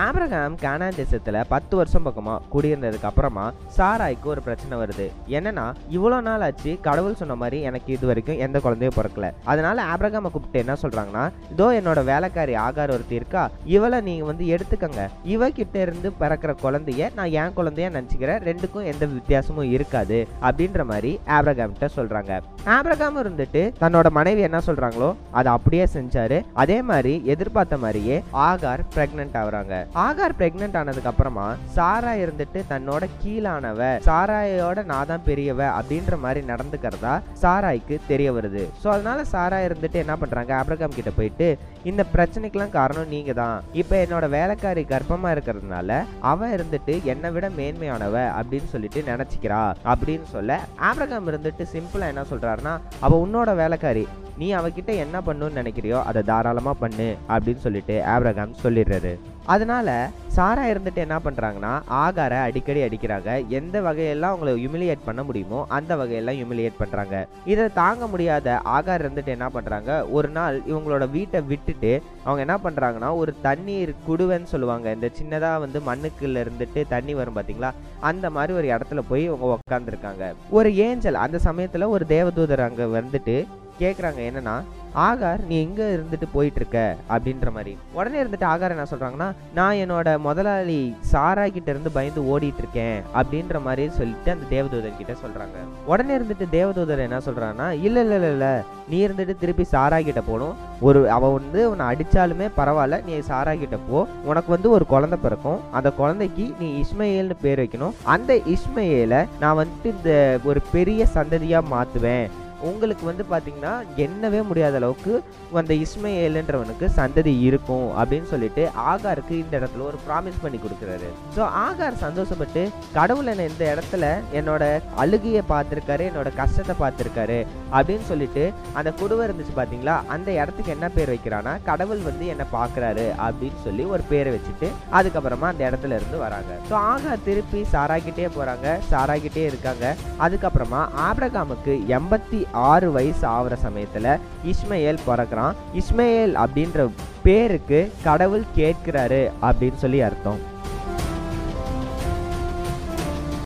Abraham கானா தேசத்துல பத்து வருஷம் பக்கமா குடியிருந்ததுக்கு அப்புறமா சாராய்க்கு ஒரு பிரச்சனை வருது. என்னன்னா இவ்வளோ நாள் ஆச்சு கடவுள் சொன்ன மாதிரி எனக்கு இது வரைக்கும் எந்த குழந்தையும் பிறக்கல. அதனால ஆபிரகாமை கூப்பிட்டு என்ன சொல்றாங்கன்னா இதோ என்னோட வேலைக்காரி ஆகார் ஒருத்தி இருக்கா இவளை நீங்க வந்து எடுத்துக்கங்க. இவ கிட்ட இருந்து பிறக்கிற குழந்தைய நான் என் குழந்தைய நினச்சிக்கிறேன். ரெண்டுக்கும் எந்த வித்தியாசமும் இருக்காது அப்படின்ற மாதிரி ஆபிரகாம் கிட்ட சொல்றாங்க ஆபிரகாம் இருந்துட்டு தன்னோட மனைவி என்ன சொல்றாங்களோ அதை அப்படியே செஞ்சாரு. அதே மாதிரி எதிர்பார்த்த மாதிரியே ஆகார் பிரெக்னென்ட் ஆகுறாங்க. ஆகார் பிரெக்னென்ட் ஆனதுக்கு அப்புறமா சாரா இருந்துட்டு தன்னோட கீழானவ சாராயோட நான் தான் பெரியவ அப்படின்ற மாதிரி நடந்துக்கிறதா சாராய்க்கு தெரிய வருது. ஸோ அதனால சாரா இருந்துட்டு என்ன பண்றாங்க ஆபிரகாம் கிட்ட போயிட்டு இந்த பிரச்சனைக்கெல்லாம் காரணம் நீங்க தான். இப்போ என்னோட வேலைக்காரி கர்ப்பமா இருக்கிறதுனால அவ இருந்துட்டு என்னை விட மேன்மையானவ அப்படின்னு சொல்லிட்டு நினைச்சுக்கிறா அப்படின்னு சொல்ல ஆபிரகாம் இருந்துட்டு சிம்பிளா என்ன சொல்கிறாருன்னா அவள் உன்னோட வேலைக்காரி. நீ அவகிட்ட என்ன பண்ணுன்னு நினைக்கிறியோ அதை தாராளமாக பண்ணு அப்படின்னு சொல்லிட்டு ஆப்ரகாம் சொல்லிடுறாரு. அதனால சாரா இருந்துட்டு என்ன பண்ணுறாங்கன்னா ஆகாரை அடிக்கடி அடிக்கிறாங்க. எந்த வகையெல்லாம் அவங்கள ஹியூமிலியேட் பண்ண முடியுமோ அந்த வகையெல்லாம் ஹியூமிலியேட் பண்ணுறாங்க இதை தாங்க முடியாத ஆகார் இருந்துட்டு என்ன பண்ணுறாங்க ஒரு நாள் இவங்களோட வீட்டை விட்டுட்டு அவங்க என்ன பண்ணுறாங்கன்னா ஒரு தண்ணீர் குடுவைன்னு சொல்லுவாங்க. இந்த சின்னதாக வந்து மண்ணுக்குள்ள இருந்துட்டு தண்ணி வரும் பார்த்தீங்களா அந்த மாதிரி ஒரு இடத்துல போய் இவங்க உட்காந்துருக்காங்க ஒரு ஏஞ்சல் அந்த சமயத்தில் ஒரு தேவதூதர் அங்கே வந்துட்டு கேட்குறாங்க என்னன்னா ஆகார் நீ எங்கே இருந்துட்டு போயிட்டு இருக்க அப்படின்ற மாதிரி. உடனே இருந்துட்டு ஆகார் என்ன சொல்கிறாங்கன்னா நான் என்னோட முதலாளி சாரா கிட்ட இருந்து பயந்து ஓடிட்டு இருக்கேன் அப்படின்ற மாதிரி சொல்லிட்டு அந்த தேவதூதன் கிட்ட சொல்கிறாங்க உடனே இருந்துட்டு தேவதூதர் என்ன சொல்கிறாங்கன்னா இல்லை இல்லை இல்லை நீ இருந்துட்டு திருப்பி சாரா கிட்ட போகணும். ஒரு அவள் வந்து உன்னை அடித்தாலுமே பரவாயில்ல. நீ சாரா கிட்ட போ. உனக்கு வந்து ஒரு குழந்தை பிறக்கும். அந்த குழந்தைக்கு நீ இஸ்மையேல்னு பேர் வைக்கணும். அந்த இஸ்மையேலை நான் வந்துட்டு இந்த ஒரு பெரிய சந்ததியாக மாற்றுவேன் உங்களுக்கு வந்து பார்த்தீங்கன்னா எண்ணவே முடியாத அளவுக்கு அந்த இஸ்மையேலுன்றவனுக்கு சந்ததி இருக்கும் அப்படின்னு சொல்லிட்டு ஆகாருக்கு இந்த இடத்துல ஒரு ப்ராமிஸ் பண்ணி கொடுக்குறாரு. ஸோ ஆகார் சந்தோஷப்பட்டு கடவுள் என்ன இந்த இடத்துல என்னோட அழுகையை பார்த்துருக்காரு என்னோட கஷ்டத்தை பார்த்துருக்காரு அப்படின்னு சொல்லிட்டு அந்த குடுவை இருந்துச்சு பார்த்தீங்களா அந்த இடத்துக்கு என்ன பேர் வைக்கிறான்னா கடவுள் வந்து என்னை பார்க்குறாரு அப்படின்னு சொல்லி ஒரு பேரை வச்சுட்டு அதுக்கப்புறமா அந்த இடத்துல இருந்து வராங்க. ஸோ ஆகார் திருப்பி சாராகிட்டே போகிறாங்க சாராகிட்டே இருக்காங்க. அதுக்கப்புறமா ஆப்ரகாமுக்கு எண்பத்தி ஆறு வயசு ஆகிற சமயத்தில் இஸ்மையேல் பிறக்கிறான். இஸ்மையேல் அப்படின்ற பேருக்கு கடவுள் கேட்கிறாரு அப்படின்னு சொல்லி அர்த்தம்.